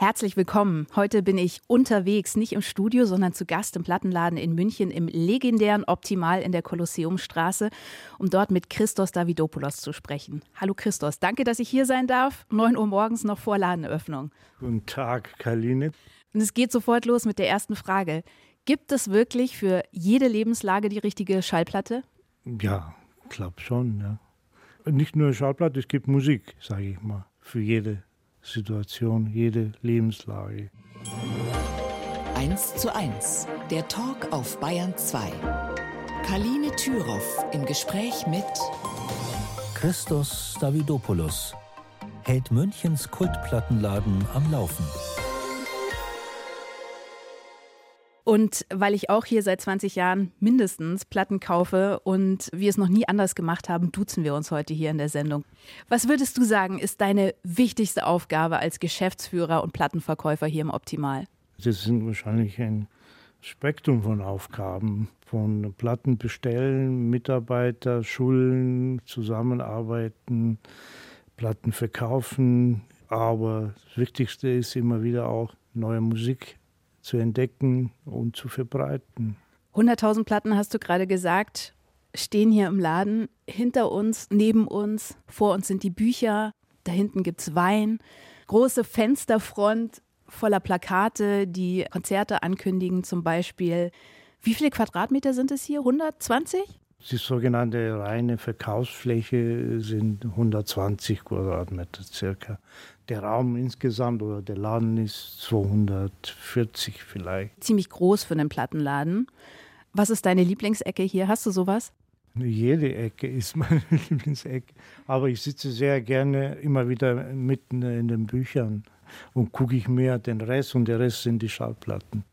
Herzlich willkommen. Heute bin ich unterwegs, nicht im Studio, sondern zu Gast im Plattenladen in München im legendären Optimal in der Kolosseumstraße, um dort mit Christos Davidopoulos zu sprechen. Hallo Christos, danke, dass ich hier sein darf. 9 Uhr morgens noch vor Ladeneröffnung. Guten Tag, Kaline. Und es geht sofort los mit der ersten Frage. Gibt es wirklich für jede Lebenslage die richtige Schallplatte? Ja, glaube schon. Ja. Nicht nur Schallplatte, es gibt Musik, sage ich mal, für jede Situation, jede Lebenslage. 1 zu 1, der Talk auf Bayern 2. Kaline Thüroff im Gespräch mit Christos Davidopoulos hält Münchens Kultplattenladen am Laufen. Und weil ich auch hier seit 20 Jahren mindestens Platten kaufe und wir es noch nie anders gemacht haben, duzen wir uns heute hier in der Sendung. Was würdest du sagen, ist deine wichtigste Aufgabe als Geschäftsführer und Plattenverkäufer hier im Optimal? Das sind wahrscheinlich ein Spektrum von Aufgaben, von Platten bestellen, Mitarbeiter, Schulen, zusammenarbeiten, Platten verkaufen. Aber das Wichtigste ist immer wieder auch neue Musik zu entdecken und zu verbreiten. 100.000 Platten hast du gerade gesagt, stehen hier im Laden. Hinter uns, neben uns, vor uns sind die Bücher, da hinten gibt es Wein, große Fensterfront voller Plakate, die Konzerte ankündigen zum Beispiel. Wie viele Quadratmeter sind es hier? 120? Die sogenannte reine Verkaufsfläche sind 120 Quadratmeter circa. Der Raum insgesamt oder der Laden ist 240 vielleicht. Ziemlich groß für einen Plattenladen. Was ist deine Lieblingsecke hier? Hast du sowas? Jede Ecke ist meine Lieblingsecke. Aber ich sitze sehr gerne immer wieder mitten in den Büchern und gucke ich mir den Rest und der Rest sind die Schallplatten.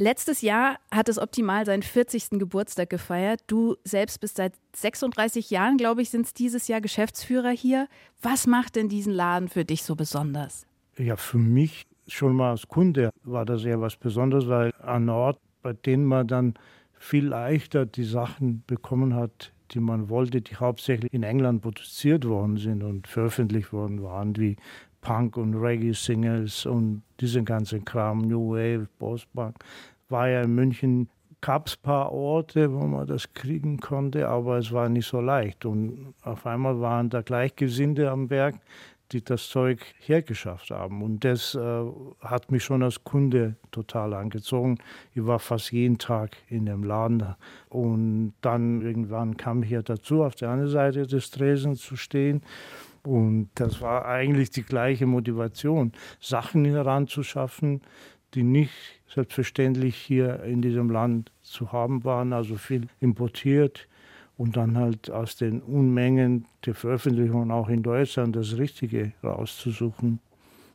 Letztes Jahr hat es Optimal seinen 40. Geburtstag gefeiert. Du selbst bist seit 36 Jahren, glaube ich, sind es dieses Jahr Geschäftsführer hier. Was macht denn diesen Laden für dich so besonders? Ja, für mich schon mal als Kunde war das ja was Besonderes, weil an Ort, bei denen man dann viel leichter die Sachen bekommen hat, die man wollte, die hauptsächlich in England produziert worden sind und veröffentlicht worden waren, wie Punk und Reggae-Singles und diesen ganzen Kram, New Wave, Postpunk, war ja in München, gab es ein paar Orte, wo man das kriegen konnte, aber es war nicht so leicht. Und auf einmal waren da Gleichgesinnte am Werk, die das Zeug hergeschafft haben. Und das äh, hat mich schon als Kunde total angezogen. Ich war fast jeden Tag in dem Laden. Und dann irgendwann kam ich ja dazu, auf der anderen Seite des Tresens zu stehen. Und das war eigentlich die gleiche Motivation, Sachen heranzuschaffen, die nicht selbstverständlich hier in diesem Land zu haben waren, also viel importiert und dann halt aus den Unmengen der Veröffentlichungen auch in Deutschland das Richtige rauszusuchen.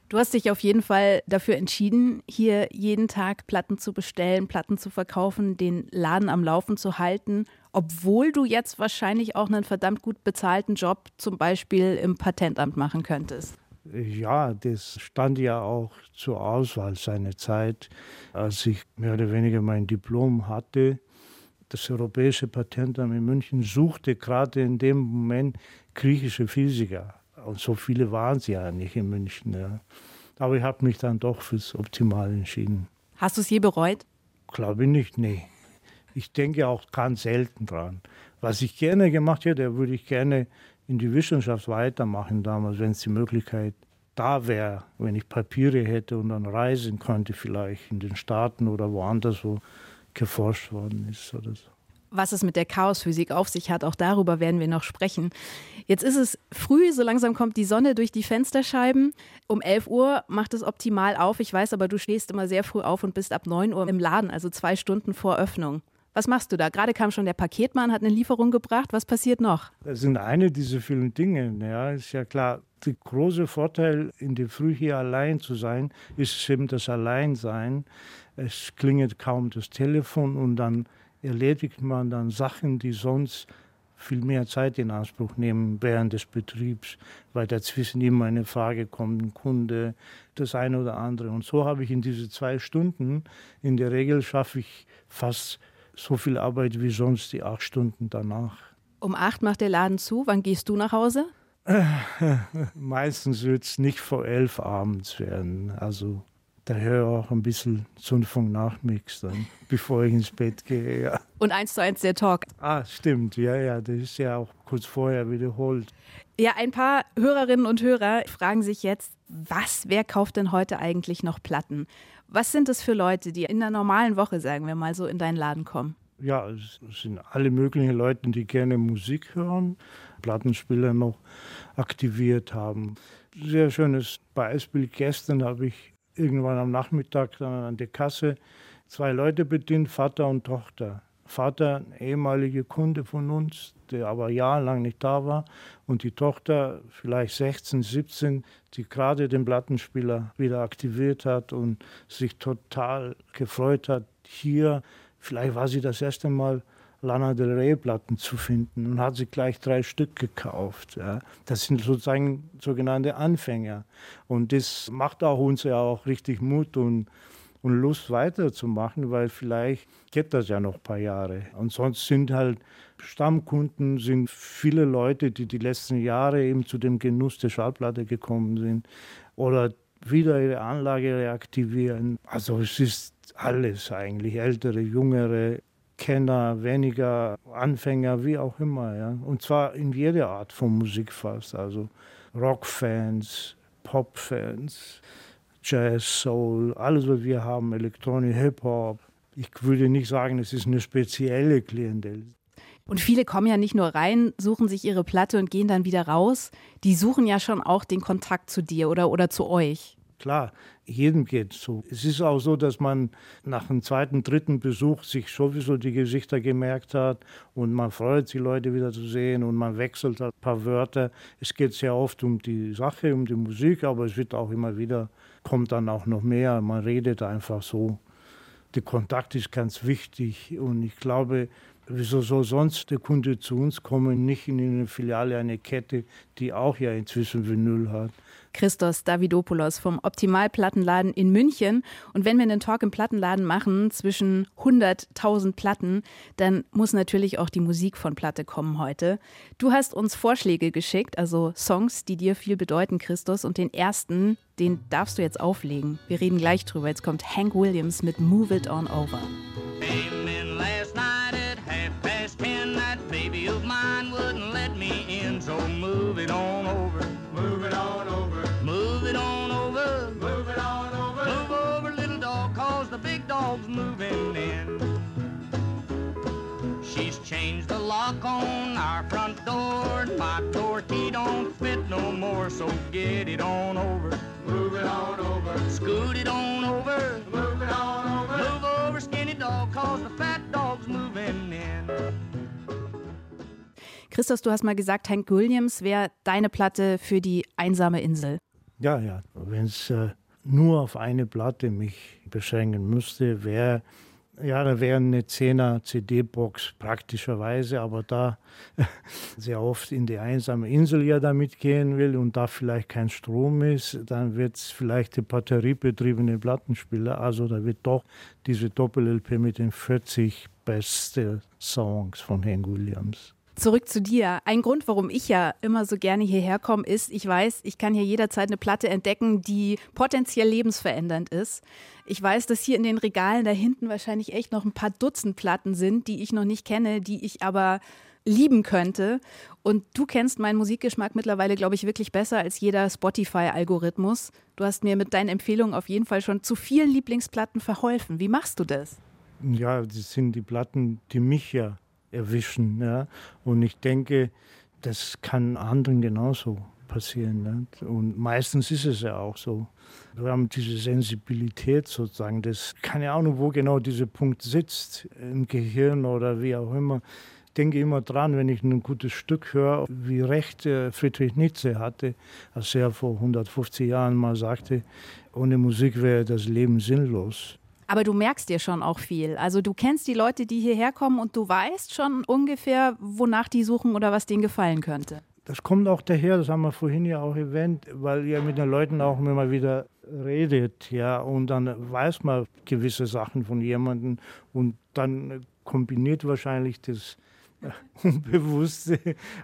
Du hast dich auf jeden Fall dafür entschieden, hier jeden Tag Platten zu bestellen, Platten zu verkaufen, den Laden am Laufen zu halten, obwohl du jetzt wahrscheinlich auch einen verdammt gut bezahlten Job zum Beispiel im Patentamt machen könntest. Ja, das stand ja auch zur Auswahl seiner Zeit, als ich mehr oder weniger mein Diplom hatte. Das Europäische Patentamt in München suchte gerade in dem Moment griechische Physiker. Und so viele waren sie ja nicht in München. Ja. Aber ich habe mich dann doch fürs Optimal entschieden. Hast du es je bereut? Glaube ich nicht, nee. Ich denke auch ganz selten dran. Was ich gerne gemacht hätte, würde ich gerne in die Wissenschaft weitermachen damals, wenn es die Möglichkeit da wäre, wenn ich Papiere hätte und dann reisen könnte, vielleicht in den Staaten oder woanders, wo geforscht worden ist oder so. Was es mit der Chaosphysik auf sich hat, auch darüber werden wir noch sprechen. Jetzt ist es früh, so langsam kommt die Sonne durch die Fensterscheiben. Um 11 Uhr macht es optimal auf. Ich weiß aber, du stehst immer sehr früh auf und bist ab 9 Uhr im Laden, also zwei Stunden vor Öffnung. Was machst du da? Gerade kam schon der Paketmann, hat eine Lieferung gebracht. Was passiert noch? Das sind eine dieser vielen Dinge. Ja, ist ja klar. Der große Vorteil, in der Früh hier allein zu sein, ist eben das Alleinsein. Es klingelt kaum das Telefon und dann erledigt man dann Sachen, die sonst viel mehr Zeit in Anspruch nehmen während des Betriebs, weil dazwischen immer eine Frage kommt, ein Kunde, das eine oder andere. Und so habe ich in diese zwei Stunden, in der Regel schaffe ich fast so viel Arbeit wie sonst die acht Stunden danach. Um acht macht der Laden zu. Wann gehst du nach Hause? Meistens wird es nicht vor elf abends werden. Also da höre ich auch ein bisschen Zündfunk Nachmix dann, bevor ich ins Bett gehe. Ja. Und eins zu eins der Talk. Ah, stimmt, ja, ja, das ist ja auch kurz vorher wiederholt. Ja, ein paar Hörerinnen und Hörer fragen sich jetzt, was, wer kauft denn heute eigentlich noch Platten? Was sind es für Leute, die in einer normalen Woche, sagen wir mal, so in deinen Laden kommen? Ja, es sind alle möglichen Leute, die gerne Musik hören, Plattenspieler noch aktiviert haben. Sehr schönes Beispiel. Gestern habe ich irgendwann am Nachmittag dann an der Kasse zwei Leute bedient, Vater und Tochter. Vater, ein ehemaliger Kunde von uns, der aber jahrelang nicht da war, und die Tochter, vielleicht 16, 17, die gerade den Plattenspieler wieder aktiviert hat und sich total gefreut hat, hier, vielleicht war sie das erste Mal Lana Del Rey Platten zu finden und hat sich gleich drei Stück gekauft. Ja. Das sind sozusagen sogenannte Anfänger. Und das macht auch uns ja auch richtig Mut und, und Lust weiterzumachen, weil vielleicht geht das ja noch ein paar Jahre. Und sonst sind halt Stammkunden, sind viele Leute, die die letzten Jahre eben zu dem Genuss der Schallplatte gekommen sind oder wieder ihre Anlage reaktivieren. Also es ist alles eigentlich, ältere, jüngere, Kenner, weniger Anfänger, wie auch immer. Ja. Und zwar in jeder Art von Musik fast. Also Rockfans, Popfans, Jazz, Soul, alles, was wir haben, Elektronik, Hip-Hop. Ich würde nicht sagen, es ist eine spezielle Klientel. Und viele kommen ja nicht nur rein, suchen sich ihre Platte und gehen dann wieder raus. Die suchen ja schon auch den Kontakt zu dir oder, oder zu euch. Klar, jedem geht es so. Es ist auch so, dass man nach dem zweiten, dritten Besuch sich sowieso die Gesichter gemerkt hat und man freut sich, Leute wieder zu sehen und man wechselt ein paar Wörter. Es geht sehr oft um die Sache, um die Musik, aber es wird auch immer wieder, kommt dann auch noch mehr. Man redet einfach so. Der Kontakt ist ganz wichtig und ich glaube, Wieso soll sonst der Kunde zu uns kommen, nicht in eine Filiale, eine Kette, die auch ja inzwischen Vinyl hat? Christos Davidopoulos vom Optimalplattenladen in München. Und wenn wir einen Talk im Plattenladen machen zwischen 100.000 Platten, dann muss natürlich auch die Musik von Platte kommen heute. Du hast uns Vorschläge geschickt, also Songs, die dir viel bedeuten, Christos. Und den ersten, den darfst du jetzt auflegen. Wir reden gleich drüber. Jetzt kommt Hank Williams mit Move It On Over. Lock on our front door. My door key don't fit no more, so get it on over. Move it on over. Scoot it on over. Move it on over. Move over, skinny dog, cause the fat dog's moving in. Christos, du hast mal gesagt, Hank Williams wäre deine Platte für die einsame Insel. Ja, ja. Wenn es äh, nur auf eine Platte mich beschränken müsste, wäre ja, da wäre eine 10er CD-Box praktischerweise, aber da sehr oft in die einsame Insel ja damit gehen will und da vielleicht kein Strom ist, dann wird es vielleicht die batteriebetriebene Plattenspieler. Also da wird doch diese Doppel-LP mit den 40 besten Songs von Hank Williams. Zurück zu dir. Ein Grund, warum ich ja immer so gerne hierher komme, ist, ich weiß, ich kann hier jederzeit eine Platte entdecken, die potenziell lebensverändernd ist. Ich weiß, dass hier in den Regalen da hinten wahrscheinlich echt noch ein paar Dutzend Platten sind, die ich noch nicht kenne, die ich aber lieben könnte. Und du kennst meinen Musikgeschmack mittlerweile, glaube ich, wirklich besser als jeder Spotify-Algorithmus. Du hast mir mit deinen Empfehlungen auf jeden Fall schon zu vielen Lieblingsplatten verholfen. Wie machst du das? Ja, das sind die Platten, die mich ja erwischen. Ja? Und ich denke, das kann anderen genauso passieren. Ne? Und meistens ist es ja auch so. Wir haben diese Sensibilität sozusagen. Das keine Ahnung, wo genau dieser Punkt sitzt, im Gehirn oder wie auch immer. Ich denke immer dran, wenn ich ein gutes Stück höre, wie recht äh, Friedrich Nietzsche hatte, als er vor 150 Jahren mal sagte, ohne Musik wäre das Leben sinnlos. Aber du merkst dir schon auch viel. Also du kennst die Leute, die hierher kommen und du weißt schon ungefähr, wonach die suchen oder was denen gefallen könnte. Das kommt auch daher, das haben wir vorhin ja auch erwähnt, weil ihr mit den Leuten auch immer wieder redet, ja, und dann weiß man gewisse Sachen von jemandem und dann kombiniert wahrscheinlich das Unbewusste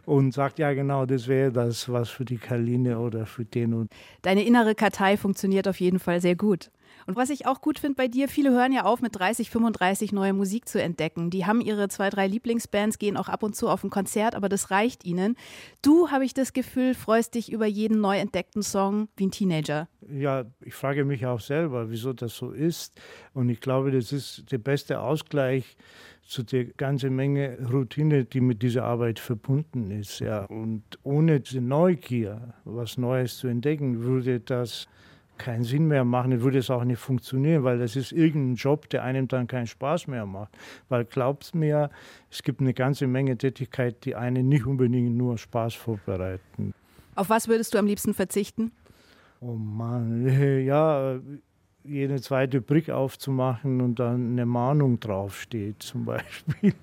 und sagt, ja genau, das wäre das was für die Kaline oder für den. Und Deine innere Kartei funktioniert auf jeden Fall sehr gut. Und was ich auch gut finde bei dir, viele hören ja auf, mit 30, 35 neue Musik zu entdecken. Die haben ihre zwei, drei Lieblingsbands, gehen auch ab und zu auf ein Konzert, aber das reicht ihnen. Du, habe ich das Gefühl, freust dich über jeden neu entdeckten Song wie ein Teenager. Ja, ich frage mich auch selber, wieso das so ist. Und ich glaube, das ist der beste Ausgleich zu der ganzen Menge Routine, die mit dieser Arbeit verbunden ist. Ja. Und ohne diese Neugier, was Neues zu entdecken, würde das keinen Sinn mehr machen, dann würde es auch nicht funktionieren, weil das ist irgendein Job, der einem dann keinen Spaß mehr macht. Weil glaubt mir, es gibt eine ganze Menge Tätigkeit, die einen nicht unbedingt nur Spaß vorbereiten. Auf was würdest du am liebsten verzichten? Oh Mann, ja, jede zweite Brick aufzumachen und dann eine Mahnung draufsteht zum Beispiel.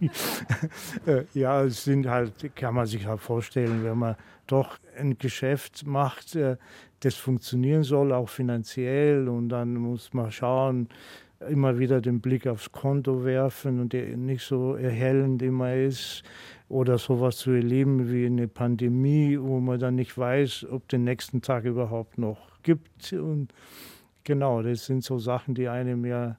Äh, ja, es sind halt, kann man sich halt vorstellen, wenn man doch ein Geschäft macht, äh, das funktionieren soll, auch finanziell. Und dann muss man schauen, immer wieder den Blick aufs Konto werfen und nicht so erhellend immer ist. Oder sowas zu erleben wie eine Pandemie, wo man dann nicht weiß, ob den nächsten Tag überhaupt noch gibt. Und genau, das sind so Sachen, die einem ja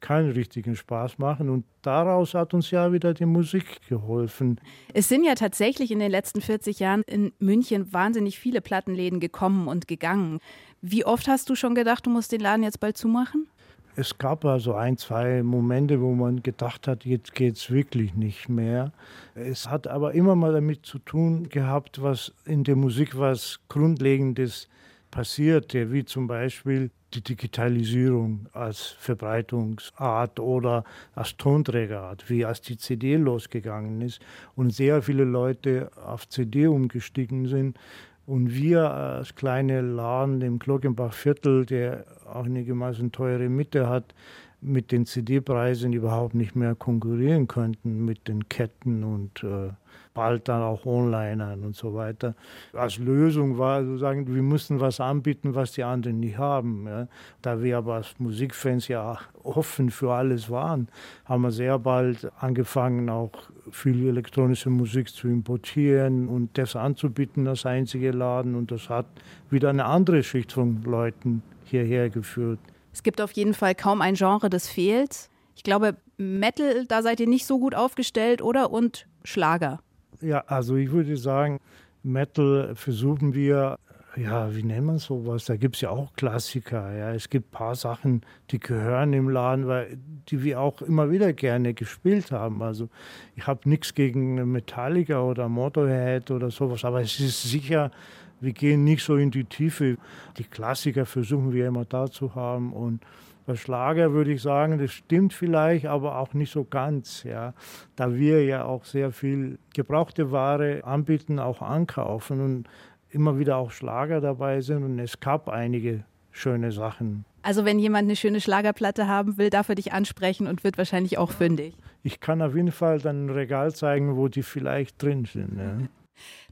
keinen richtigen Spaß machen. Und daraus hat uns ja wieder die Musik geholfen. Es sind ja tatsächlich in den letzten 40 Jahren in München wahnsinnig viele Plattenläden gekommen und gegangen. Wie oft hast du schon gedacht, du musst den Laden jetzt bald zumachen? Es gab also ein, zwei Momente, wo man gedacht hat, jetzt geht es wirklich nicht mehr. Es hat aber immer mal damit zu tun gehabt, was in der Musik was Grundlegendes passierte, wie zum Beispiel die Digitalisierung als Verbreitungsart oder als Tonträgerart, wie als die CD losgegangen ist und sehr viele Leute auf CD umgestiegen sind. Und wir als kleine Laden im Glockenbach-Viertel, der auch einigermaßen teure Mitte hat, mit den CD-Preisen überhaupt nicht mehr konkurrieren könnten mit den Ketten und äh, bald dann auch Onlinern und so weiter. Als Lösung war sozusagen, wir mussten was anbieten, was die anderen nicht haben. Ja. Da wir aber als Musikfans ja offen für alles waren, haben wir sehr bald angefangen, auch viel elektronische Musik zu importieren und das anzubieten als einzige Laden. Und das hat wieder eine andere Schicht von Leuten hierher geführt. Es gibt auf jeden Fall kaum ein Genre, das fehlt. Ich glaube, Metal, da seid ihr nicht so gut aufgestellt, oder? Und Schlager. Ja, also ich würde sagen, Metal versuchen wir, ja, wie nennt man sowas? Da gibt es ja auch Klassiker. Ja. Es gibt ein paar Sachen, die gehören im Laden, weil die wir auch immer wieder gerne gespielt haben. Also ich habe nichts gegen Metallica oder Motorhead oder sowas, aber es ist sicher wir gehen nicht so in die Tiefe. Die Klassiker versuchen wir immer da zu haben und bei Schlager würde ich sagen, das stimmt vielleicht, aber auch nicht so ganz, ja. Da wir ja auch sehr viel gebrauchte Ware anbieten, auch ankaufen und immer wieder auch Schlager dabei sind und es gab einige schöne Sachen. Also wenn jemand eine schöne Schlagerplatte haben will, darf er dich ansprechen und wird wahrscheinlich auch fündig. Ich kann auf jeden Fall dann ein Regal zeigen, wo die vielleicht drin sind. Ja.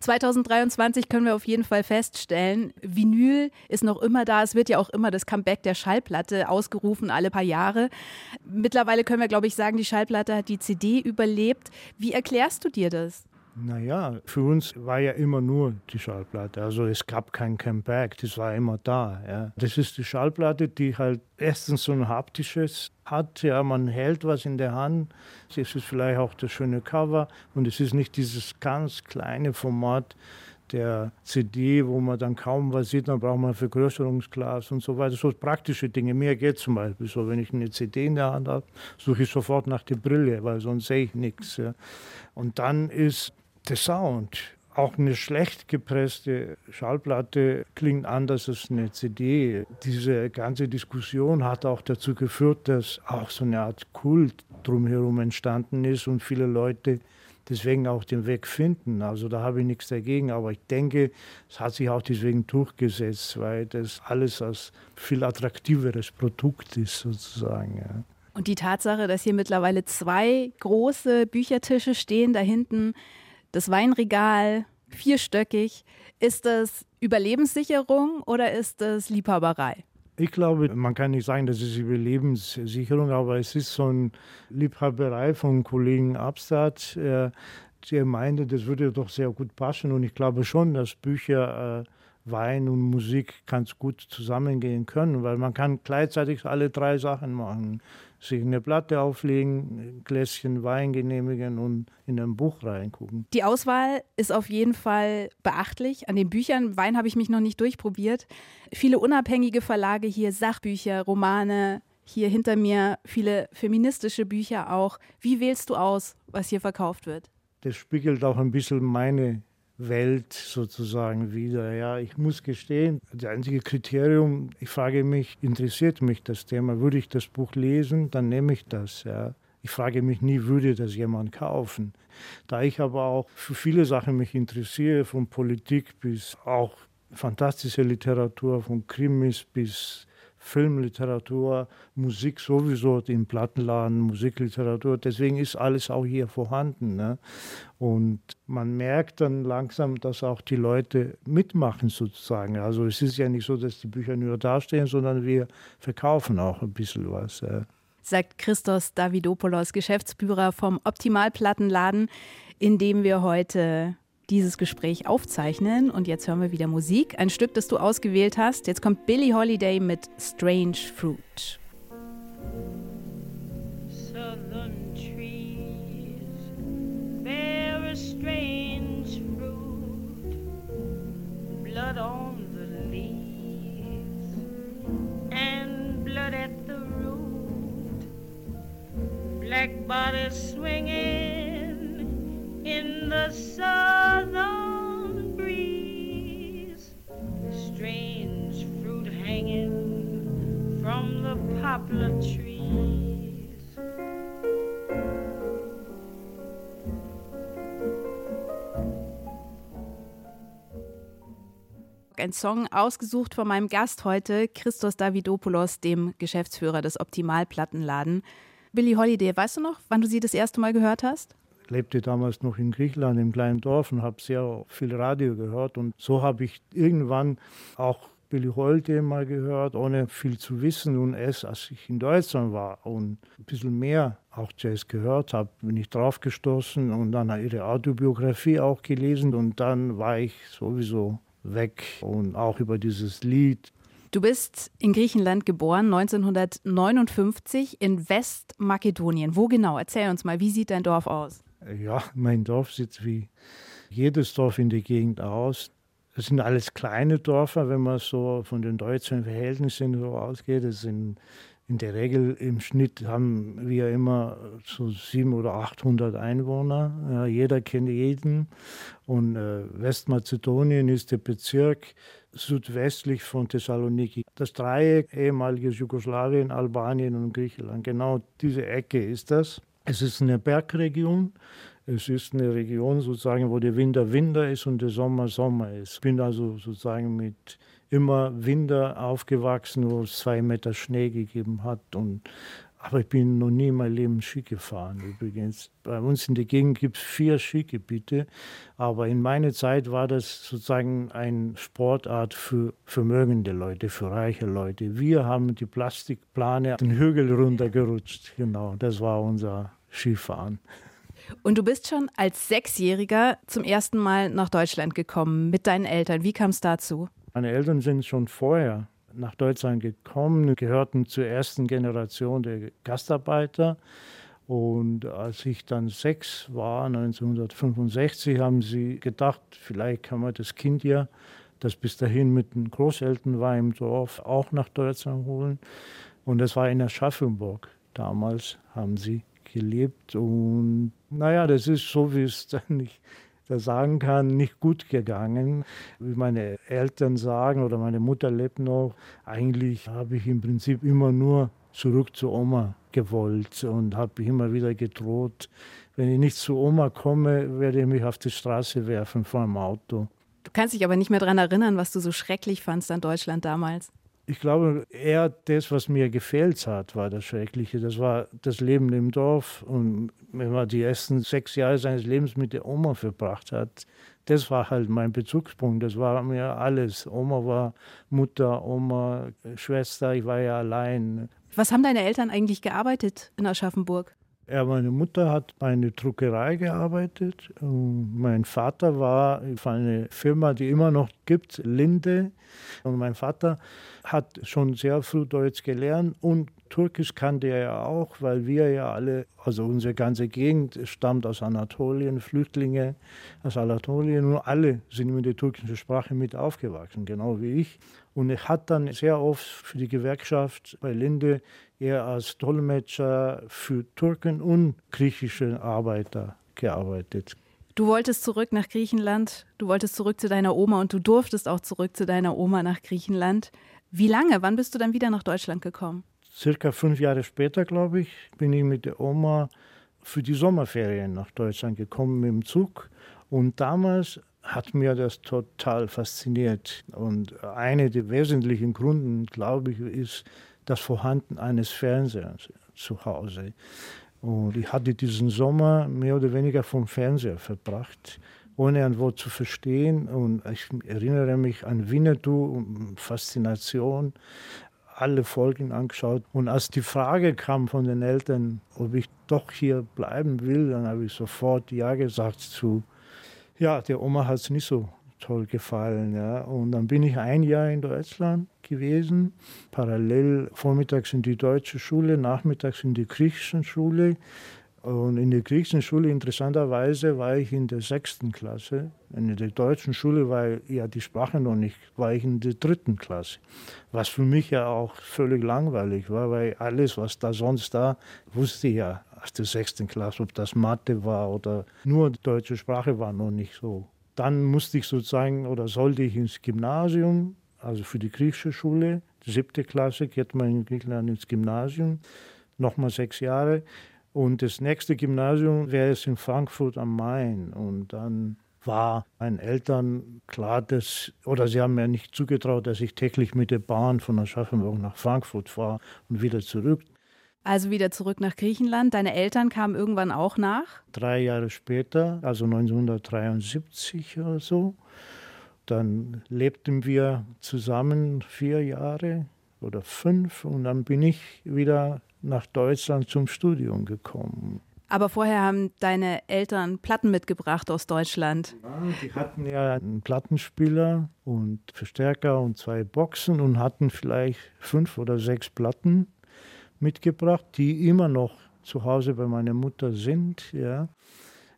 2023 können wir auf jeden Fall feststellen, Vinyl ist noch immer da. Es wird ja auch immer das Comeback der Schallplatte ausgerufen, alle paar Jahre. Mittlerweile können wir, glaube ich, sagen, die Schallplatte hat die CD überlebt. Wie erklärst du dir das? Naja, für uns war ja immer nur die Schallplatte. Also es gab kein Comeback, das war immer da. Ja. Das ist die Schallplatte, die halt erstens so ein haptisches hat. Ja, man hält was in der Hand. Es ist vielleicht auch das schöne Cover und es ist nicht dieses ganz kleine Format der CD, wo man dann kaum was sieht, dann braucht man Vergrößerungsglas und so weiter. So praktische Dinge. Mir geht zum Beispiel so, wenn ich eine CD in der Hand habe, suche ich sofort nach der Brille, weil sonst sehe ich nichts. Ja. Und dann ist der Sound. Auch eine schlecht gepresste Schallplatte klingt anders als eine CD. Diese ganze Diskussion hat auch dazu geführt, dass auch so eine Art Kult drumherum entstanden ist und viele Leute deswegen auch den Weg finden. Also da habe ich nichts dagegen, aber ich denke, es hat sich auch deswegen durchgesetzt, weil das alles als viel attraktiveres Produkt ist sozusagen. Ja. Und die Tatsache, dass hier mittlerweile zwei große Büchertische stehen, da hinten das Weinregal, vierstöckig. Ist das Überlebenssicherung oder ist das Liebhaberei? Ich glaube, man kann nicht sagen, das ist Überlebenssicherung, aber es ist so eine Liebhaberei von Kollegen Abstadt, äh, sie meinte, das würde doch sehr gut passen. Und ich glaube schon, dass Bücher, äh, Wein und Musik ganz gut zusammengehen können, weil man kann gleichzeitig alle drei Sachen machen. Sich eine Platte auflegen, ein Gläschen Wein genehmigen und in ein Buch reingucken. Die Auswahl ist auf jeden Fall beachtlich. An den Büchern, Wein habe ich mich noch nicht durchprobiert. Viele unabhängige Verlage hier, Sachbücher, Romane, hier hinter mir viele feministische Bücher auch. Wie wählst du aus, was hier verkauft wird? Das spiegelt auch ein bisschen meine Welt sozusagen wieder. Ja, ich muss gestehen, das einzige Kriterium, ich frage mich, interessiert mich das Thema? Würde ich das Buch lesen, dann nehme ich das. Ja. Ich frage mich nie, würde das jemand kaufen? Da ich aber auch für viele Sachen mich interessiere, von Politik bis auch fantastische Literatur, von Krimis bis Filmliteratur, Musik sowieso im Plattenladen, Musikliteratur. Deswegen ist alles auch hier vorhanden. Ne? Und man merkt dann langsam, dass auch die Leute mitmachen sozusagen. Also es ist ja nicht so, dass die Bücher nur dastehen, sondern wir verkaufen auch ein bisschen was. Sagt Christos Davidopoulos, Geschäftsführer vom Optimalplattenladen, in dem wir heute dieses Gespräch aufzeichnen. Und jetzt hören wir wieder Musik. Ein Stück, das du ausgewählt hast. Jetzt kommt Billie Holiday mit Strange Fruit. Southern trees bear a strange fruit, blood on the leaves and blood at the root, black bodies swinging. In the southern breeze. Strange fruit hanging from the poplar trees. Ein Song ausgesucht von meinem Gast heute, Christos Davidopoulos, dem Geschäftsführer des Optimalplattenladen. Billie Holiday, weißt du noch, wann du sie das erste Mal gehört hast? Lebte damals noch in Griechenland im kleinen Dorf und habe sehr viel Radio gehört. Und so habe ich irgendwann auch Billy Holiday mal gehört, ohne viel zu wissen. Und erst als ich in Deutschland war und ein bisschen mehr auch Jazz gehört habe, bin ich drauf gestoßen und dann ihre Autobiografie auch gelesen. Und dann war ich sowieso weg und auch über dieses Lied. Du bist in Griechenland geboren, 1959 in Westmakedonien. Wo genau? Erzähl uns mal, wie sieht dein Dorf aus? Ja, mein Dorf sieht wie jedes Dorf in der Gegend aus. Es sind alles kleine Dörfer, wenn man so von den deutschen Verhältnissen so ausgeht. Es sind in der Regel im Schnitt haben wir immer so 700 oder 800 Einwohner. Ja, jeder kennt jeden. Und äh, Westmazedonien ist der Bezirk südwestlich von Thessaloniki. Das Dreieck ehemaliges Jugoslawien, Albanien und Griechenland. Genau diese Ecke ist das. Es ist eine Bergregion. Es ist eine Region sozusagen, wo der Winter Winter ist und der Sommer Sommer ist. Ich bin also sozusagen mit immer Winter aufgewachsen, wo es zwei Meter Schnee gegeben hat. Und, aber ich bin noch nie in meinem Leben Ski gefahren übrigens. Bei uns in der Gegend gibt es vier Skigebiete, aber in meiner Zeit war das sozusagen eine Sportart für vermögende Leute, für reiche Leute. Wir haben die Plastikplane den Hügel runtergerutscht. Genau, das war unser Skifahren. Und du bist schon als Sechsjähriger zum ersten Mal nach Deutschland gekommen mit deinen Eltern. Wie kam es dazu? Meine Eltern sind schon vorher nach Deutschland gekommen, gehörten zur ersten Generation der Gastarbeiter. Und als ich dann sechs war, 1965, haben sie gedacht, vielleicht kann man das Kind ja, das bis dahin mit den Großeltern war im Dorf, auch nach Deutschland holen. Und das war in Aschaffenburg. Damals haben sie gelebt. Und naja, das ist so, wie es dann nicht da sagen kann, nicht gut gegangen. Wie meine Eltern sagen oder meine Mutter lebt noch, eigentlich habe ich im Prinzip immer nur zurück zu Oma gewollt und habe immer wieder gedroht, wenn ich nicht zu Oma komme, werde ich mich auf die Straße werfen vor dem Auto. Du kannst dich aber nicht mehr daran erinnern, was du so schrecklich fandst an Deutschland damals. Ich glaube, eher das, was mir gefehlt hat, war das Schreckliche. Das war das Leben im Dorf. Und wenn man die ersten sechs Jahre seines Lebens mit der Oma verbracht hat, das war halt mein Bezugspunkt. Das war mir alles. Oma war Mutter, Oma, Schwester. Ich war ja allein. Was haben deine Eltern eigentlich gearbeitet in Aschaffenburg? Ja, meine Mutter hat bei einer Druckerei gearbeitet. Mein Vater war für eine Firma, die immer noch gibt, Linde. Und mein Vater hat schon sehr früh Deutsch gelernt und Türkisch kannte er ja auch, weil wir ja alle, also unsere ganze Gegend stammt aus Anatolien, Flüchtlinge aus Anatolien und alle sind mit der türkischen Sprache mit aufgewachsen, genau wie ich. Und er hat dann sehr oft für die Gewerkschaft bei Linde eher als Dolmetscher für Türken und griechische Arbeiter gearbeitet. Du wolltest zurück nach Griechenland, du wolltest zurück zu deiner Oma und du durftest auch zurück zu deiner Oma nach Griechenland. Wie lange? Wann bist du dann wieder nach Deutschland gekommen? Circa fünf Jahre später, glaube ich, bin ich mit der Oma für die Sommerferien nach Deutschland gekommen mit dem Zug. Und damals hat mir das total fasziniert. Und einer der wesentlichen Gründe, glaube ich, ist das Vorhanden eines Fernsehers zu Hause. Und ich hatte diesen Sommer mehr oder weniger vom Fernseher verbracht, ohne ein Wort zu verstehen. Und ich erinnere mich an Winnetou, Faszination, alle Folgen angeschaut. Und als die Frage kam von den Eltern, ob ich doch hier bleiben will, dann habe ich sofort Ja gesagt zu, ja, der Oma hat es nicht so toll gefallen. Ja. Und dann bin ich ein Jahr in Deutschland gewesen, parallel vormittags in die deutsche Schule, nachmittags in die griechische Schule. Und in der griechischen Schule, interessanterweise, war ich in der sechsten Klasse. In der deutschen Schule war ja die Sprache noch nicht, war ich in der dritten Klasse. Was für mich ja auch völlig langweilig war, weil alles, was da sonst da, wusste ich ja aus der sechsten Klasse, ob das Mathe war oder nur die deutsche Sprache war noch nicht so. Dann musste ich sozusagen oder sollte ich ins Gymnasium, also für die griechische Schule, siebte Klasse, geht man in Griechenland ins Gymnasium, nochmal sechs Jahre. Und das nächste Gymnasium wäre es in Frankfurt am Main. Und dann war meinen Eltern klar, dass, oder sie haben mir nicht zugetraut, dass ich täglich mit der Bahn von Aschaffenburg nach Frankfurt fahre und wieder zurück. Also wieder zurück nach Griechenland. Deine Eltern kamen irgendwann auch nach? Drei Jahre später, also 1973 oder so. Dann lebten wir zusammen vier Jahre oder fünf und dann bin ich wieder nach Deutschland zum Studium gekommen. Aber vorher haben deine Eltern Platten mitgebracht aus Deutschland. Ja, die hatten ja einen Plattenspieler und Verstärker und zwei Boxen und hatten vielleicht fünf oder sechs Platten mitgebracht, die immer noch zu Hause bei meiner Mutter sind. Ja.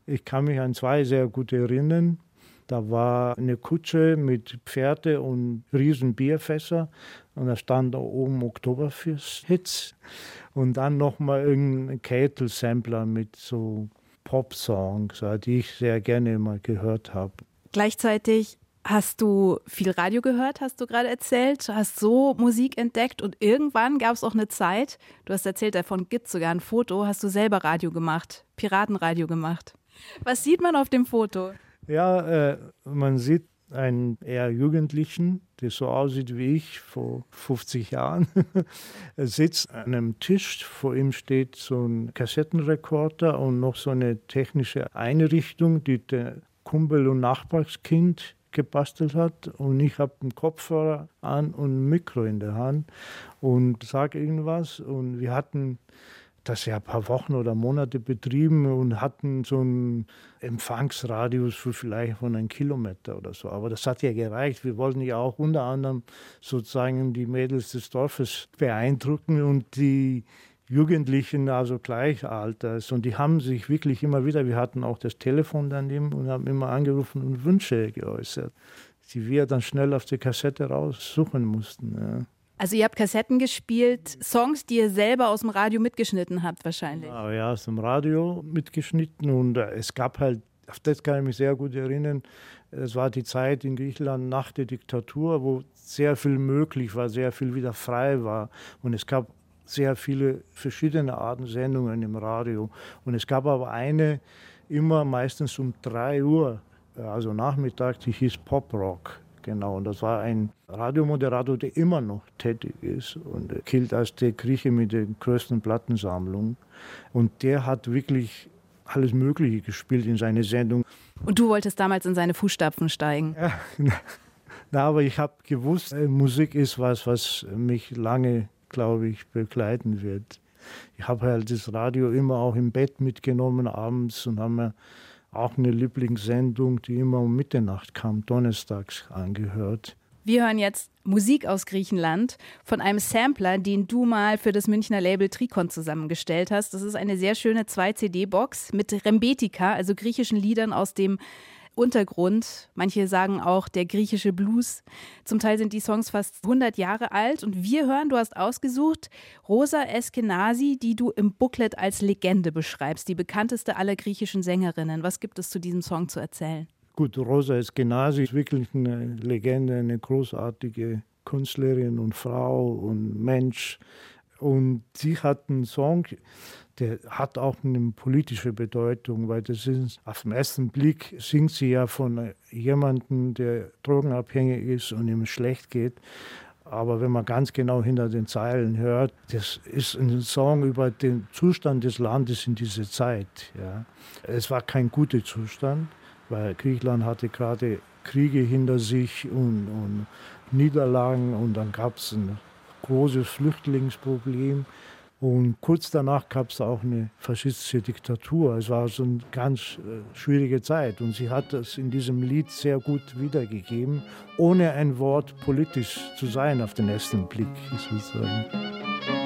Ich kann mich an zwei sehr gut erinnern. Da war eine Kutsche mit Pferde und riesen Bierfässer und da stand da oben Oktoberfest-Hits und dann nochmal irgendein Kätel-Sampler mit so Pop-Songs, die ich sehr gerne immer gehört habe. Gleichzeitig hast du viel Radio gehört, hast du gerade erzählt, hast so Musik entdeckt und irgendwann gab es auch eine Zeit, du hast erzählt, davon gibt es sogar ein Foto, hast du selber Radio gemacht, Piratenradio gemacht. Was sieht man auf dem Foto? Ja, äh, man sieht einen eher Jugendlichen, der so aussieht wie ich vor 50 Jahren. er sitzt an einem Tisch, vor ihm steht so ein Kassettenrekorder und noch so eine technische Einrichtung, die der Kumpel und Nachbarskind gebastelt hat und ich habe einen Kopfhörer an und ein Mikro in der Hand und sage irgendwas und wir hatten das ja ein paar Wochen oder Monate betrieben und hatten so einen Empfangsradius für vielleicht von einem Kilometer oder so. Aber das hat ja gereicht. Wir wollten ja auch unter anderem sozusagen die Mädels des Dorfes beeindrucken und die Jugendlichen, also Gleichalters. Und die haben sich wirklich immer wieder, wir hatten auch das Telefon daneben und haben immer angerufen und Wünsche geäußert, die wir dann schnell auf der Kassette raussuchen mussten. Ja. Also ihr habt Kassetten gespielt, Songs, die ihr selber aus dem Radio mitgeschnitten habt wahrscheinlich. Ja, ja aus dem Radio mitgeschnitten und äh, es gab halt, auf das kann ich mich sehr gut erinnern, es war die Zeit in Griechenland nach der Diktatur, wo sehr viel möglich war, sehr viel wieder frei war und es gab sehr viele verschiedene Arten Sendungen im Radio und es gab aber eine immer meistens um drei Uhr, äh, also Nachmittag, die hieß Pop Rock. Genau, und das war ein Radiomoderator, der immer noch tätig ist und gilt als der Grieche mit der größten Plattensammlung. Und der hat wirklich alles Mögliche gespielt in seine Sendung. Und du wolltest damals in seine Fußstapfen steigen? Ja, na, aber ich habe gewusst, äh, Musik ist was, was mich lange, glaube ich, begleiten wird. ich habe halt das Radio immer auch im Bett mitgenommen abends und haben mir auch eine Lieblingssendung, die immer um Mitternacht kam, donnerstags angehört. Wir hören jetzt Musik aus Griechenland von einem Sampler, den du mal für das Münchner Label Trikon zusammengestellt hast. Das ist eine sehr schöne 2-CD-Box mit Rembetika, also griechischen Liedern aus dem Untergrund. Manche sagen auch der griechische Blues. Zum Teil sind die Songs fast 100 Jahre alt und wir hören, du hast ausgesucht, Rosa Eskenazi, die du im Booklet als Legende beschreibst, die bekannteste aller griechischen Sängerinnen. Was gibt es zu diesem Song zu erzählen? Gut, Rosa Eskenazi ist wirklich eine Legende, eine großartige Künstlerin und Frau und Mensch. Und sie hat einen Song, der hat auch eine politische Bedeutung, weil das ist, auf den ersten Blick singt sie ja von jemandem, der drogenabhängig ist und ihm schlecht geht. Aber wenn man ganz genau hinter den Zeilen hört, das ist ein Song über den Zustand des Landes in dieser Zeit. Ja. Es war kein guter Zustand weil Griechenland hatte gerade Kriege hinter sich und, und Niederlagen und dann gab es ein großes Flüchtlingsproblem. Und kurz danach gab es auch eine faschistische Diktatur. Es war so eine ganz äh, schwierige Zeit. Und sie hat das in diesem Lied sehr gut wiedergegeben, ohne ein Wort politisch zu sein auf den ersten Blick, sozusagen.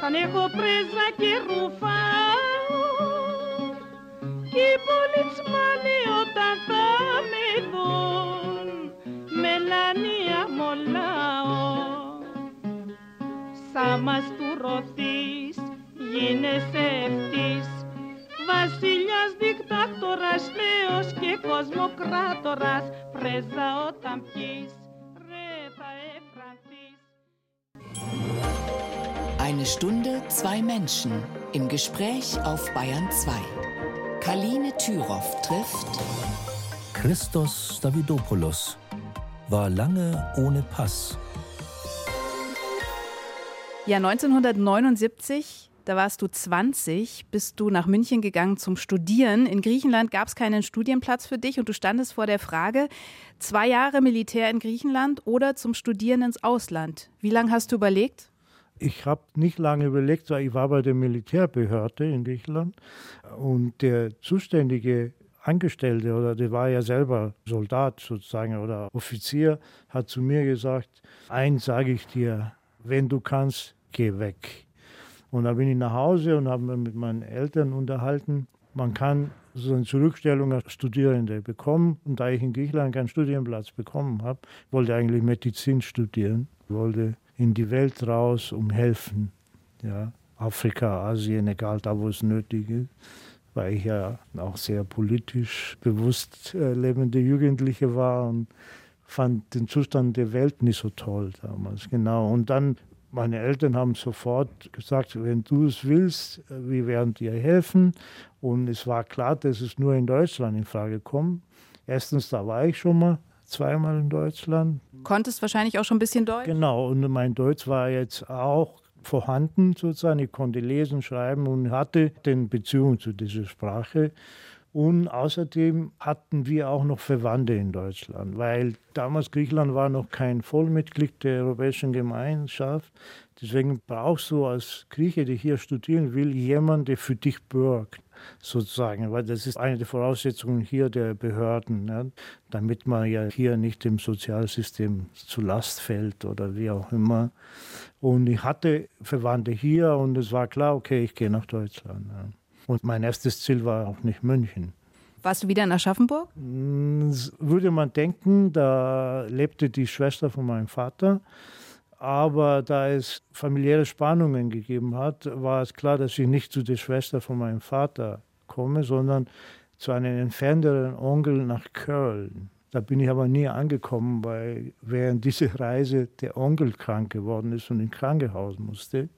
Σαν έχω πρέσβα και ρουφάω και οι πολιτσμάνοι όταν θα με δουν. Μελανία μολάω. Σαν μας του ρωθείς γίνεσαι ευτής Βασιλιάς, δικτάκτορας, θεός και κοσμοκράτορας. Πρέζα όταν πει, ρε θα Menschen im Gespräch auf Bayern 2. Kaline Tyrow trifft Christos Davidopoulos war lange ohne Pass. Ja, 1979 da warst du 20, bist du nach München gegangen zum Studieren. In Griechenland gab es keinen Studienplatz für dich und du standest vor der Frage, zwei Jahre Militär in Griechenland oder zum Studieren ins Ausland. Wie lange hast du überlegt? Ich habe nicht lange überlegt, weil ich war bei der Militärbehörde in Griechenland und der zuständige Angestellte oder der war ja selber Soldat sozusagen oder Offizier, hat zu mir gesagt, eins sage ich dir, wenn du kannst, geh weg. Und da bin ich nach Hause und habe mich mit meinen Eltern unterhalten. Man kann so eine Zurückstellung als Studierende bekommen. Und da ich in Griechenland keinen Studienplatz bekommen habe, wollte eigentlich Medizin studieren, wollte in die Welt raus, um helfen. Ja, Afrika, Asien, egal da, wo es nötig ist, weil ich ja auch sehr politisch bewusst äh, lebende Jugendliche war und fand den Zustand der Welt nicht so toll damals. Genau. Und dann meine Eltern haben sofort gesagt, wenn du es willst, äh, wir werden dir helfen. Und es war klar, dass es nur in Deutschland in Frage kommt. Erstens, da war ich schon mal zweimal in Deutschland. Konntest wahrscheinlich auch schon ein bisschen Deutsch? Genau, und mein Deutsch war jetzt auch vorhanden sozusagen. Ich konnte lesen, schreiben und hatte den Beziehung zu dieser Sprache. Und außerdem hatten wir auch noch Verwandte in Deutschland, weil damals Griechenland war noch kein Vollmitglied der Europäischen Gemeinschaft. Deswegen brauchst du als Grieche, der hier studieren will, jemanden, der für dich bürgt sozusagen, weil das ist eine der Voraussetzungen hier der Behörden, ne? damit man ja hier nicht dem Sozialsystem zu Last fällt oder wie auch immer. Und ich hatte Verwandte hier und es war klar, okay, ich gehe nach Deutschland. Ne? Und mein erstes Ziel war auch nicht München. Warst du wieder in Aschaffenburg? Hm, würde man denken, da lebte die Schwester von meinem Vater. Aber da es familiäre Spannungen gegeben hat, war es klar, dass ich nicht zu der Schwester von meinem Vater komme, sondern zu einem entfernteren Onkel nach Köln. Da bin ich aber nie angekommen, weil während dieser Reise der Onkel krank geworden ist und ins Krankenhaus musste.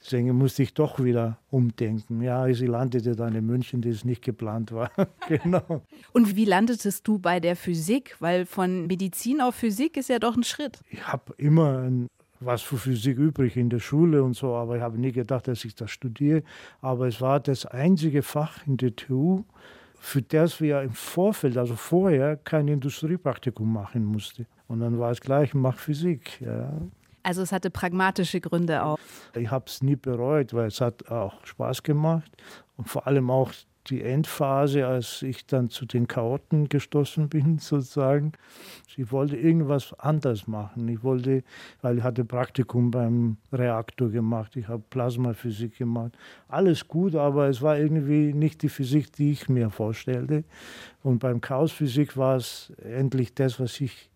Deswegen musste ich doch wieder umdenken. Ja, sie landete dann in München, das nicht geplant war. genau. Und wie landetest du bei der Physik? Weil von Medizin auf Physik ist ja doch ein Schritt. Ich habe immer ein was für Physik übrig in der Schule und so, aber ich habe nie gedacht, dass ich das studiere. Aber es war das einzige Fach in der TU, für das wir im Vorfeld, also vorher, kein Industriepraktikum machen mussten. Und dann war es gleich, mach Physik. Ja. Also es hatte pragmatische Gründe auch. Ich habe es nie bereut, weil es hat auch Spaß gemacht und vor allem auch die Endphase, als ich dann zu den Chaoten gestoßen bin, sozusagen. Ich wollte irgendwas anders machen. Ich wollte, weil ich hatte Praktikum beim Reaktor gemacht, ich habe Plasmaphysik gemacht. Alles gut, aber es war irgendwie nicht die Physik, die ich mir vorstellte. Und beim Chaosphysik war es endlich das, was ich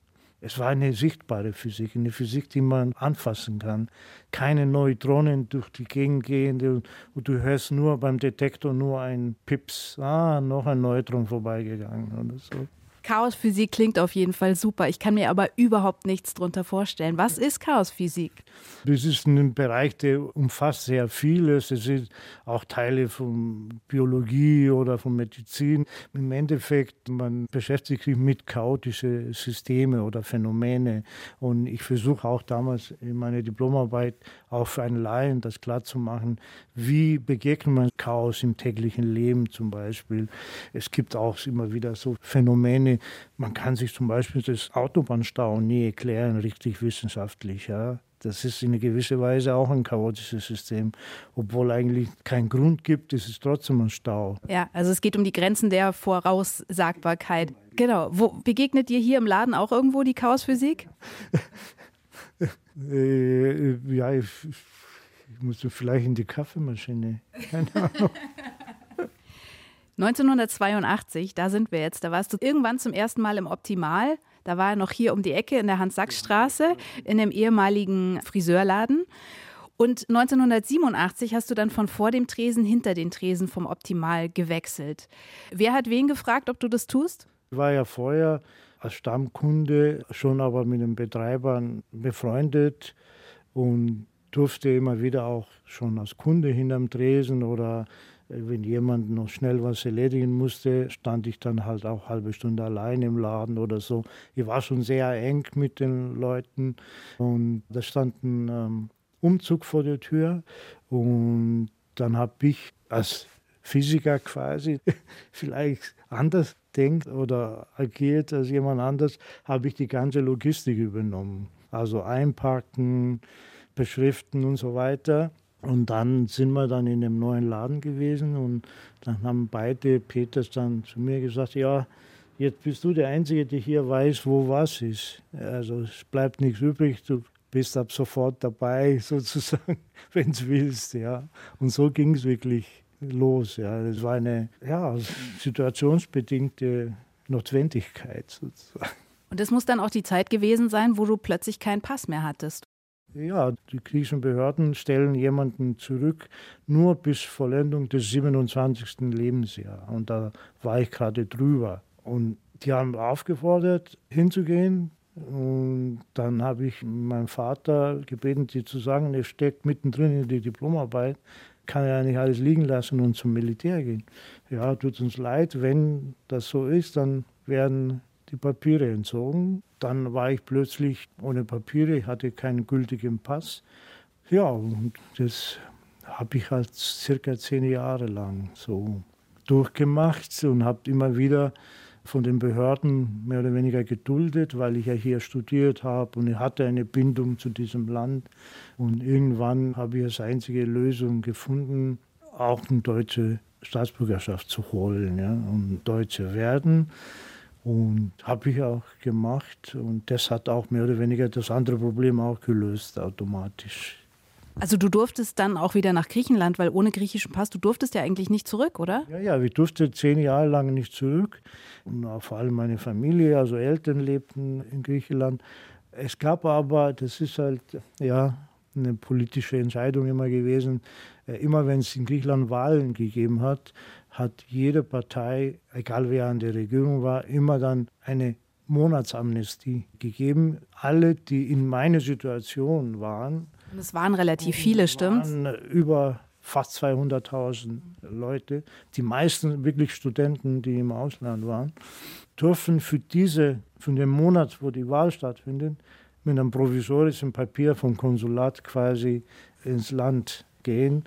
es war eine sichtbare Physik, eine Physik, die man anfassen kann. Keine Neutronen durch die Gegend gehende und du hörst nur beim Detektor nur ein Pips, ah, noch ein Neutron vorbeigegangen oder so. Chaosphysik klingt auf jeden Fall super. Ich kann mir aber überhaupt nichts darunter vorstellen. Was ist Chaosphysik? Das ist ein Bereich, der umfasst sehr vieles. Es sind auch Teile von Biologie oder von Medizin. Im Endeffekt, man beschäftigt sich mit chaotischen Systemen oder Phänomene. Und ich versuche auch damals in meiner Diplomarbeit auch für einen Laien das klarzumachen, wie begegnet man Chaos im täglichen Leben zum Beispiel. Es gibt auch immer wieder so Phänomene, man kann sich zum Beispiel das Autobahnstau nie erklären, richtig wissenschaftlich. Ja. Das ist in gewisser Weise auch ein chaotisches System. Obwohl eigentlich keinen Grund gibt, ist es trotzdem ein Stau. Ja, also es geht um die Grenzen der Voraussagbarkeit. Genau. Wo begegnet dir hier im Laden auch irgendwo die Chaosphysik? äh, ja, ich, ich muss vielleicht in die Kaffeemaschine. Keine Ahnung. 1982, da sind wir jetzt, da warst du irgendwann zum ersten Mal im Optimal. Da war er noch hier um die Ecke in der Hans-Sachs-Straße, in dem ehemaligen Friseurladen. Und 1987 hast du dann von vor dem Tresen hinter den Tresen vom Optimal gewechselt. Wer hat wen gefragt, ob du das tust? Ich war ja vorher als Stammkunde schon aber mit den Betreibern befreundet und durfte immer wieder auch schon als Kunde hinterm Tresen oder wenn jemand noch schnell was erledigen musste, stand ich dann halt auch halbe Stunde allein im Laden oder so. Ich war schon sehr eng mit den Leuten und da stand ein ähm, Umzug vor der Tür und dann habe ich als Physiker quasi vielleicht anders denkt oder agiert als jemand anders, habe ich die ganze Logistik übernommen. Also einpacken, beschriften und so weiter. Und dann sind wir dann in dem neuen Laden gewesen und dann haben beide Peters dann zu mir gesagt, ja, jetzt bist du der Einzige, der hier weiß, wo was ist. Also es bleibt nichts übrig, du bist ab sofort dabei, sozusagen, wenn du willst. Ja. Und so ging es wirklich los. Ja. Es war eine ja, situationsbedingte Notwendigkeit sozusagen. Und es muss dann auch die Zeit gewesen sein, wo du plötzlich keinen Pass mehr hattest. Ja, die griechischen Behörden stellen jemanden zurück nur bis Vollendung des 27. Lebensjahres. Und da war ich gerade drüber. Und die haben aufgefordert, hinzugehen. Und dann habe ich meinen Vater gebeten, die zu sagen, er steckt mittendrin in die Diplomarbeit, kann ja nicht alles liegen lassen und zum Militär gehen. Ja, tut uns leid, wenn das so ist, dann werden die Papiere entzogen. Dann war ich plötzlich ohne Papiere, ich hatte keinen gültigen Pass. Ja, und das habe ich halt circa zehn Jahre lang so durchgemacht und habe immer wieder von den Behörden mehr oder weniger geduldet, weil ich ja hier studiert habe und ich hatte eine Bindung zu diesem Land. Und irgendwann habe ich als einzige Lösung gefunden, auch eine deutsche Staatsbürgerschaft zu holen ja, und Deutsche werden. Und habe ich auch gemacht. Und das hat auch mehr oder weniger das andere Problem auch gelöst, automatisch. Also du durftest dann auch wieder nach Griechenland, weil ohne griechischen Pass, du durftest ja eigentlich nicht zurück, oder? Ja, ja, ich durfte zehn Jahre lang nicht zurück. Und vor allem meine Familie, also Eltern lebten in Griechenland. Es gab aber, das ist halt, ja, eine politische Entscheidung immer gewesen. Äh, immer wenn es in Griechenland Wahlen gegeben hat, hat jede Partei, egal wer an der Regierung war, immer dann eine Monatsamnestie gegeben. Alle, die in meiner Situation waren. Es waren relativ viele, stimmt? Über fast 200.000 Leute, die meisten wirklich Studenten, die im Ausland waren, dürfen für diese, für den Monat, wo die Wahl stattfindet, mit einem provisorischen Papier vom Konsulat quasi ins Land gehen,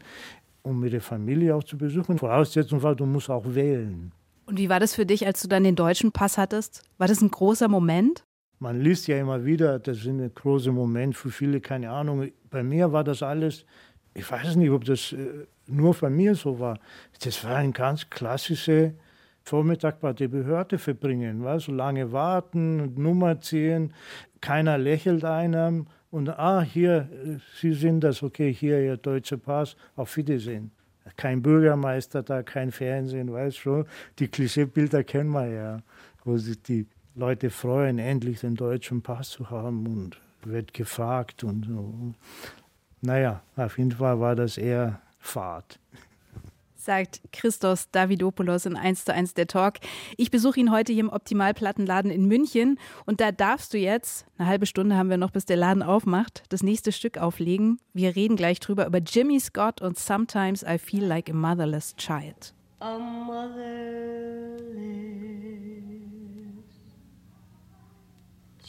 um ihre Familie auch zu besuchen. Voraussetzung war, du musst auch wählen. Und wie war das für dich, als du dann den deutschen Pass hattest? War das ein großer Moment? Man liest ja immer wieder, das ist ein großer Moment, für viele keine Ahnung. Bei mir war das alles ich weiß nicht, ob das äh, nur bei mir so war. Das war ein ganz klassischer Vormittag bei der Behörde verbringen. War so lange warten, Nummer ziehen, keiner lächelt einem und ah, hier, äh, Sie sind das, okay, hier Ihr deutscher Pass, auf Wiedersehen. Kein Bürgermeister da, kein Fernsehen, weiß schon. Die Klischeebilder kennen wir ja, wo sich die Leute freuen, endlich den deutschen Pass zu haben und wird gefragt und so. Naja, auf jeden Fall war das eher Fahrt. Sagt Christos Davidopoulos in 1 zu 1 der Talk. Ich besuche ihn heute hier im Optimalplattenladen in München und da darfst du jetzt, eine halbe Stunde haben wir noch, bis der Laden aufmacht, das nächste Stück auflegen. Wir reden gleich drüber über Jimmy Scott und Sometimes I Feel Like a Motherless Child. A motherless child.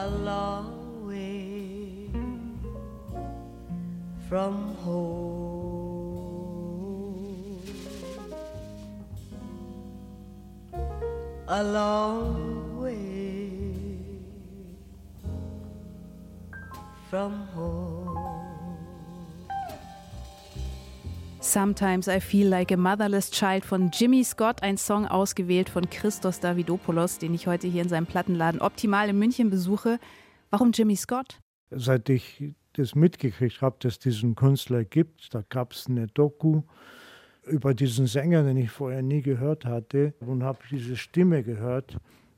A long way from home. A long way from home. Sometimes I Feel Like a Motherless Child von Jimmy Scott, ein Song ausgewählt von Christos Davidopoulos, den ich heute hier in seinem Plattenladen Optimal in München besuche. Warum Jimmy Scott? Seit ich das mitgekriegt habe, dass es diesen Künstler gibt. Da gab es eine Doku über diesen Sänger, den ich vorher nie gehört hatte und habe diese Stimme gehört,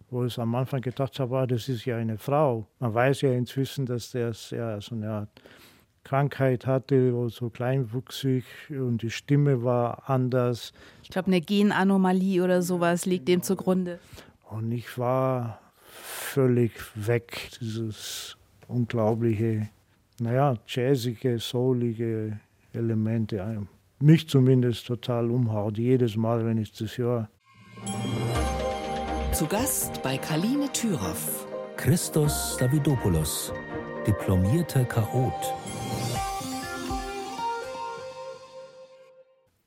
wo ich am Anfang gedacht habe, ah, das ist ja eine Frau. Man weiß ja inzwischen, dass der ja so eine Art Krankheit hatte, so kleinwüchsig und die Stimme war anders. Ich glaube, eine Genanomalie oder sowas liegt dem zugrunde. Und ich war völlig weg, dieses unglaubliche naja, jazzige, soulige Elemente. Mich zumindest total umhaut, jedes Mal, wenn ich das höre. Zu Gast bei Kaline Thüroff. Christos Davidopoulos, diplomierter Chaot.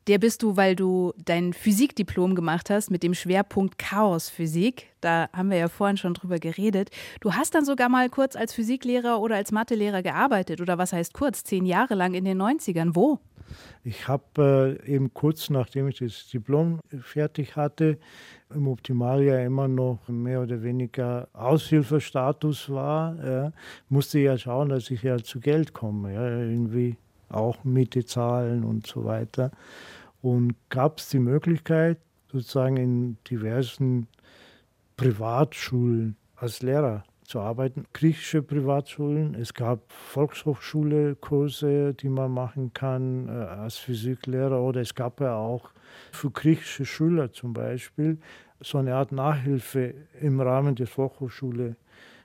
Der bist du, weil du dein Physikdiplom gemacht hast mit dem Schwerpunkt Chaosphysik. Da haben wir ja vorhin schon drüber geredet. Du hast dann sogar mal kurz als Physiklehrer oder als Mathelehrer gearbeitet. Oder was heißt kurz? Zehn Jahre lang in den 90ern. Wo? Ich habe äh, eben kurz nachdem ich das Diplom fertig hatte, im Optimaljahr immer noch mehr oder weniger Aushilfestatus war, ja, musste ja schauen, dass ich ja zu Geld komme. Ja, irgendwie auch Miete zahlen und so weiter. Und gab es die Möglichkeit, sozusagen in diversen Privatschulen als Lehrer zu arbeiten. Griechische Privatschulen, es gab Volkshochschule-Kurse, die man machen kann äh, als Physiklehrer oder es gab ja auch für griechische Schüler zum Beispiel so eine Art Nachhilfe im Rahmen der Volkshochschule,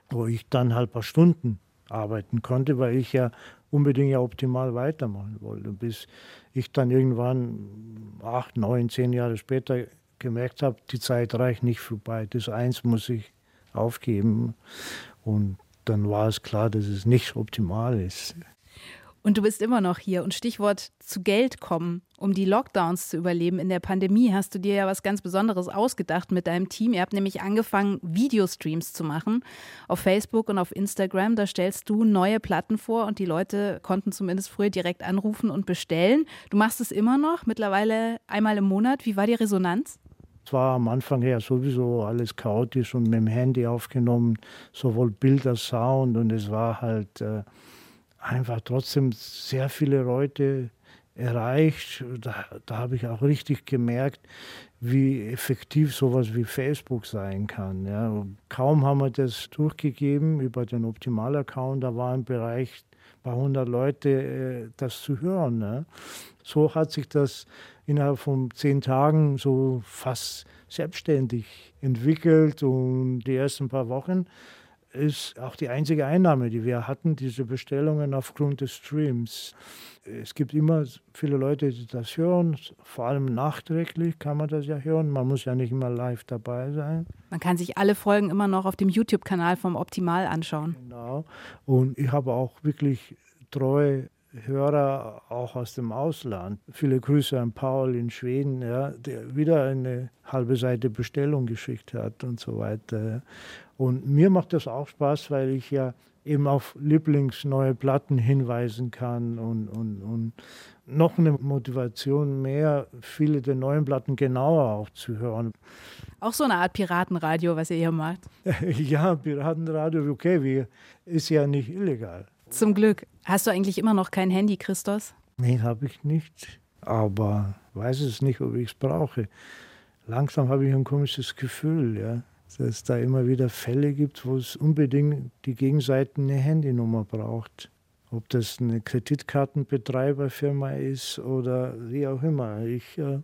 wo ich dann ein paar Stunden arbeiten konnte, weil ich ja unbedingt ja optimal weitermachen wollte. Bis ich dann irgendwann acht, neun, zehn Jahre später gemerkt habe, die Zeit reicht nicht vorbei. Das eins muss ich aufgeben. Und dann war es klar, dass es nicht optimal ist. Und du bist immer noch hier. Und Stichwort zu Geld kommen. Um die Lockdowns zu überleben in der Pandemie hast du dir ja was ganz Besonderes ausgedacht mit deinem Team. Ihr habt nämlich angefangen, Videostreams zu machen auf Facebook und auf Instagram. Da stellst du neue Platten vor und die Leute konnten zumindest früher direkt anrufen und bestellen. Du machst es immer noch, mittlerweile einmal im Monat. Wie war die Resonanz? Es war am Anfang her sowieso alles chaotisch und mit dem Handy aufgenommen, sowohl Bild als Sound. Und es war halt äh, einfach trotzdem sehr viele Leute erreicht. Da, da habe ich auch richtig gemerkt, wie effektiv sowas wie Facebook sein kann. Ja. Kaum haben wir das durchgegeben über den Optimal-Account, da war im Bereich paar hundert Leute äh, das zu hören. Ne? So hat sich das innerhalb von zehn Tagen so fast selbstständig entwickelt und die ersten paar Wochen ist auch die einzige Einnahme, die wir hatten, diese Bestellungen aufgrund des Streams. Es gibt immer viele Leute, die das hören, vor allem nachträglich kann man das ja hören. Man muss ja nicht immer live dabei sein. Man kann sich alle Folgen immer noch auf dem YouTube-Kanal vom Optimal anschauen. Genau. Und ich habe auch wirklich treue Hörer auch aus dem Ausland. Viele Grüße an Paul in Schweden, ja, der wieder eine halbe Seite Bestellung geschickt hat und so weiter. Und mir macht das auch Spaß, weil ich ja eben auf Lieblingsneue Platten hinweisen kann und, und, und noch eine Motivation mehr, viele der neuen Platten genauer auch zu hören. Auch so eine Art Piratenradio, was ihr hier macht. ja, Piratenradio, okay, wie, ist ja nicht illegal. Zum Glück. Hast du eigentlich immer noch kein Handy, Christos? Nee, habe ich nicht. Aber weiß es nicht, ob ich es brauche. Langsam habe ich ein komisches Gefühl, ja, dass es da immer wieder Fälle gibt, wo es unbedingt die Gegenseite eine Handynummer braucht. Ob das eine Kreditkartenbetreiberfirma ist oder wie auch immer. Ich äh,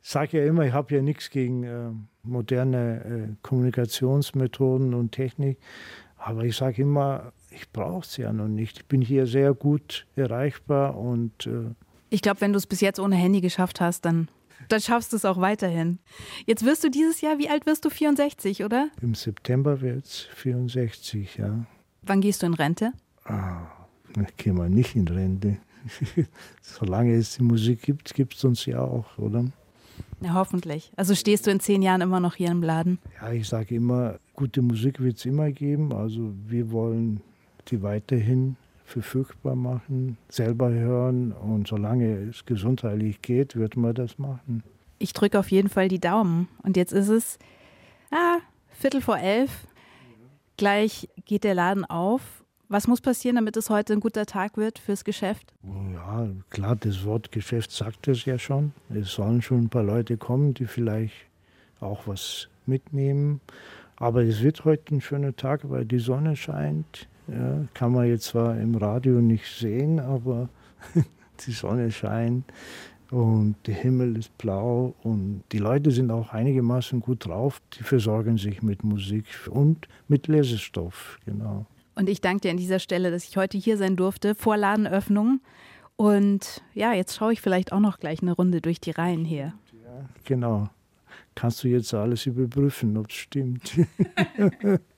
sage ja immer, ich habe ja nichts gegen äh, moderne äh, Kommunikationsmethoden und Technik. Aber ich sage immer, ich brauche es ja noch nicht. Ich bin hier sehr gut erreichbar und. Äh ich glaube, wenn du es bis jetzt ohne Handy geschafft hast, dann, dann schaffst du es auch weiterhin. Jetzt wirst du dieses Jahr, wie alt wirst du? 64, oder? Im September wird es 64, ja. Wann gehst du in Rente? Ah, ich gehe mal nicht in Rente. Solange es die Musik gibt, gibt es uns ja auch, oder? Ja, hoffentlich. Also stehst du in zehn Jahren immer noch hier im Laden? Ja, ich sage immer, gute Musik wird es immer geben. Also wir wollen die weiterhin verfügbar machen, selber hören und solange es gesundheitlich geht, wird man das machen. Ich drücke auf jeden Fall die Daumen. Und jetzt ist es ah, Viertel vor elf. Gleich geht der Laden auf. Was muss passieren, damit es heute ein guter Tag wird fürs Geschäft? Ja, klar, das Wort Geschäft sagt es ja schon. Es sollen schon ein paar Leute kommen, die vielleicht auch was mitnehmen. Aber es wird heute ein schöner Tag, weil die Sonne scheint. Ja, kann man jetzt zwar im Radio nicht sehen, aber die Sonne scheint und der Himmel ist blau und die Leute sind auch einigermaßen gut drauf. Die versorgen sich mit Musik und mit Lesestoff, genau. Und ich danke dir an dieser Stelle, dass ich heute hier sein durfte, vor Ladenöffnung. Und ja, jetzt schaue ich vielleicht auch noch gleich eine Runde durch die Reihen hier. Ja, genau. Kannst du jetzt alles überprüfen, ob es stimmt.